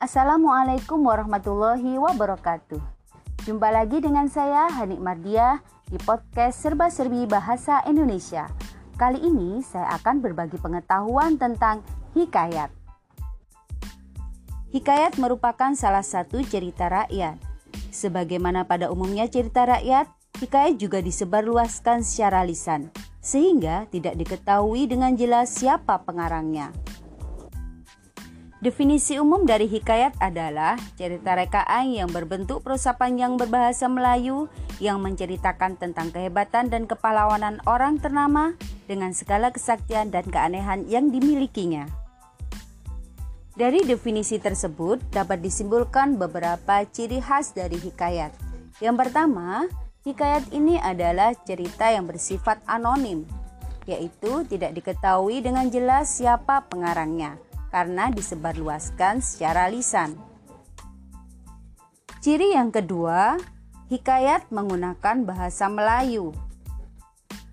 Assalamualaikum warahmatullahi wabarakatuh. Jumpa lagi dengan saya Hanik Mardia di podcast Serba Serbi Bahasa Indonesia. Kali ini saya akan berbagi pengetahuan tentang hikayat. Hikayat merupakan salah satu cerita rakyat. Sebagaimana pada umumnya cerita rakyat, hikayat juga disebarluaskan secara lisan, sehingga tidak diketahui dengan jelas siapa pengarangnya. Definisi umum dari hikayat adalah cerita rekaan yang berbentuk prosa panjang berbahasa Melayu yang menceritakan tentang kehebatan dan kepahlawanan orang ternama dengan segala kesaktian dan keanehan yang dimilikinya. Dari definisi tersebut dapat disimpulkan beberapa ciri khas dari hikayat. Yang pertama, hikayat ini adalah cerita yang bersifat anonim, yaitu tidak diketahui dengan jelas siapa pengarangnya karena disebarluaskan secara lisan. Ciri yang kedua, hikayat menggunakan bahasa Melayu,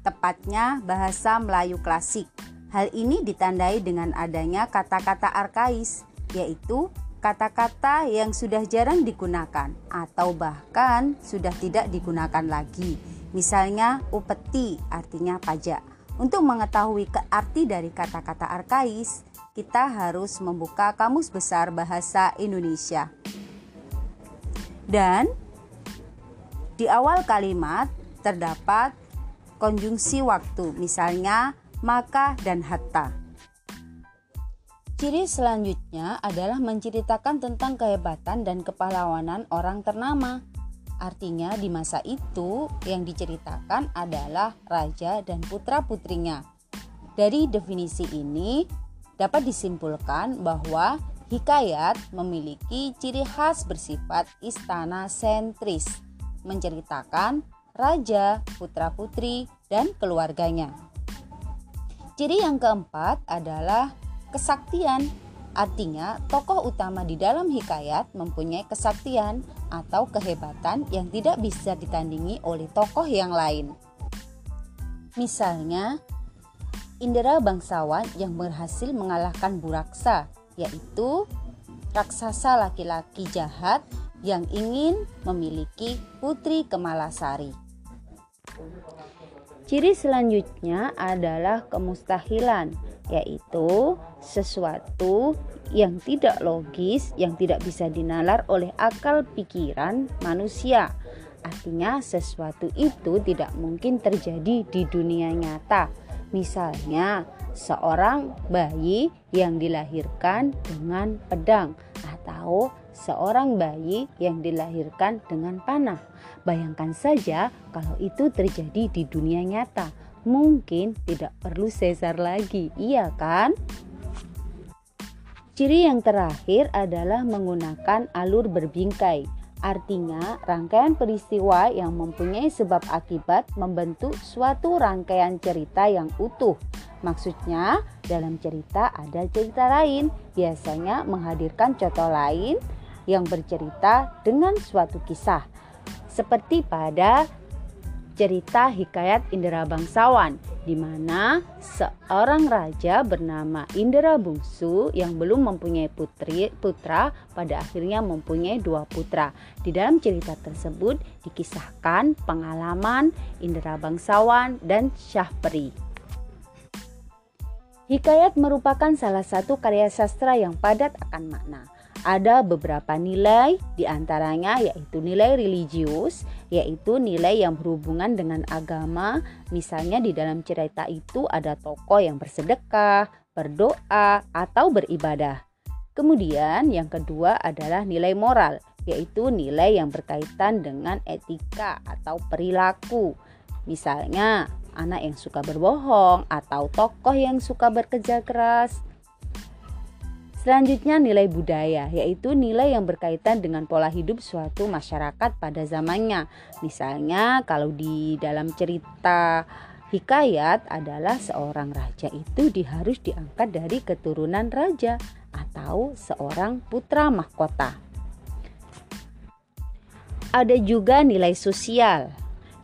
tepatnya bahasa Melayu klasik. Hal ini ditandai dengan adanya kata-kata arkais, yaitu kata-kata yang sudah jarang digunakan atau bahkan sudah tidak digunakan lagi. Misalnya upeti artinya pajak. Untuk mengetahui arti dari kata-kata arkais, kita harus membuka Kamus Besar Bahasa Indonesia. Dan di awal kalimat terdapat konjungsi waktu, misalnya maka dan hatta. Ciri selanjutnya adalah menceritakan tentang kehebatan dan kepahlawanan orang ternama. Artinya di masa itu yang diceritakan adalah raja dan putra-putrinya. Dari definisi ini, dapat disimpulkan bahwa hikayat memiliki ciri khas bersifat istana sentris, menceritakan raja, putra-putri, dan keluarganya. Ciri yang keempat adalah kesaktian. Artinya, tokoh utama di dalam hikayat mempunyai kesaktian atau kehebatan yang tidak bisa ditandingi oleh tokoh yang lain. Misalnya, Indra bangsawan yang berhasil mengalahkan Buraksa, yaitu raksasa laki-laki jahat yang ingin memiliki putri Kemalasari. Ciri selanjutnya adalah kemustahilan, yaitu sesuatu yang tidak logis, yang tidak bisa dinalar oleh akal pikiran manusia. Artinya, sesuatu itu tidak mungkin terjadi di dunia nyata Misalnya, seorang bayi yang dilahirkan dengan pedang atau seorang bayi yang dilahirkan dengan panah. Bayangkan saja kalau itu terjadi di dunia nyata, mungkin tidak perlu sesar lagi, iya kan? Ciri yang terakhir adalah menggunakan alur berbingkai. Artinya, rangkaian peristiwa yang mempunyai sebab akibat membentuk suatu rangkaian cerita yang utuh. Maksudnya, dalam cerita ada cerita lain, biasanya menghadirkan contoh lain yang bercerita dengan suatu kisah. Seperti pada cerita hikayat Indra Bangsawan di mana seorang raja bernama Indra Bungsu yang belum mempunyai putri putra pada akhirnya mempunyai dua putra. Di dalam cerita tersebut dikisahkan pengalaman Indra Bangsawan dan Syahperi. Hikayat merupakan salah satu karya sastra yang padat akan makna ada beberapa nilai di antaranya yaitu nilai religius yaitu nilai yang berhubungan dengan agama. Misalnya di dalam cerita itu ada tokoh yang bersedekah berdoa atau beribadah. Kemudian yang kedua adalah nilai moral yaitu nilai yang berkaitan dengan etika atau perilaku. Misalnya anak yang suka berbohong atau tokoh yang suka bekerja keras Selanjutnya nilai budaya, yaitu nilai yang berkaitan dengan pola hidup suatu masyarakat pada zamannya. Misalnya kalau di dalam cerita hikayat adalah seorang raja itu harus diangkat dari keturunan raja atau seorang putra mahkota. Ada juga nilai sosial,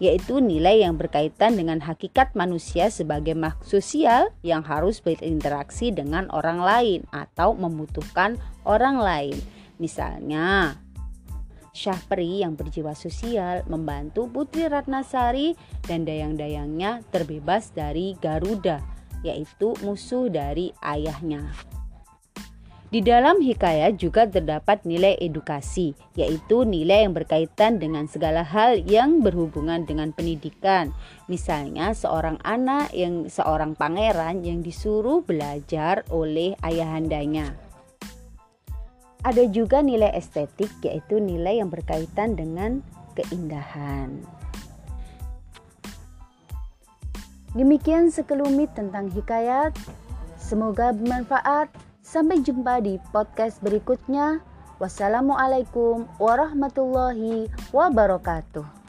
yaitu nilai yang berkaitan dengan hakikat manusia sebagai makhluk sosial yang harus berinteraksi dengan orang lain atau membutuhkan orang lain. Misalnya, Syahperi yang berjiwa sosial membantu Putri Ratnasari dan dayang-dayangnya terbebas dari Garuda, yaitu musuh dari ayahnya. Di dalam hikayat juga terdapat nilai edukasi, yaitu nilai yang berkaitan dengan segala hal yang berhubungan dengan pendidikan. Misalnya seorang anak yang seorang pangeran yang disuruh belajar oleh ayahandanya. Ada juga nilai estetik yaitu nilai yang berkaitan dengan keindahan. Demikian sekelumit tentang hikayat. Semoga bermanfaat. Sampai jumpa di podcast berikutnya. Wassalamualaikum warahmatullahi wabarakatuh.